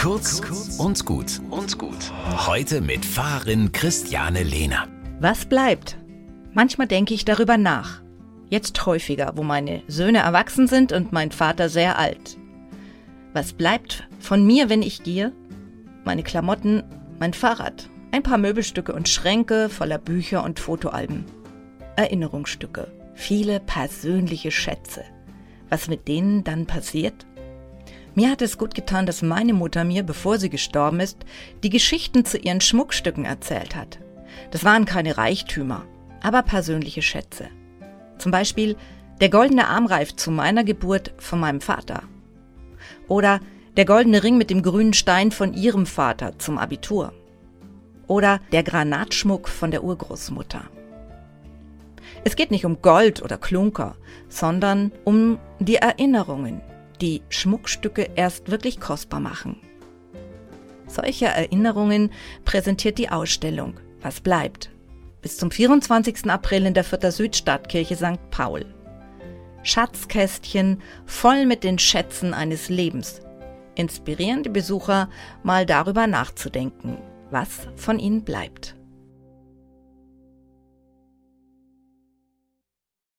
Kurz und gut und gut. Heute mit Fahrerin Christiane Lehner. Was bleibt? Manchmal denke ich darüber nach. Jetzt häufiger, wo meine Söhne erwachsen sind und mein Vater sehr alt. Was bleibt von mir, wenn ich gehe? Meine Klamotten, mein Fahrrad, ein paar Möbelstücke und Schränke voller Bücher und Fotoalben. Erinnerungsstücke, viele persönliche Schätze. Was mit denen dann passiert? Mir hat es gut getan, dass meine Mutter mir, bevor sie gestorben ist, die Geschichten zu ihren Schmuckstücken erzählt hat. Das waren keine Reichtümer, aber persönliche Schätze. Zum Beispiel der goldene Armreif zu meiner Geburt von meinem Vater. Oder der goldene Ring mit dem grünen Stein von ihrem Vater zum Abitur. Oder der Granatschmuck von der Urgroßmutter. Es geht nicht um Gold oder Klunker, sondern um die Erinnerungen, die Schmuckstücke erst wirklich kostbar machen. Solche Erinnerungen präsentiert die Ausstellung Was bleibt? Bis zum 24. April in der Vierter Südstadtkirche St. Paul. Schatzkästchen voll mit den Schätzen eines Lebens inspirieren die Besucher, mal darüber nachzudenken, was von ihnen bleibt.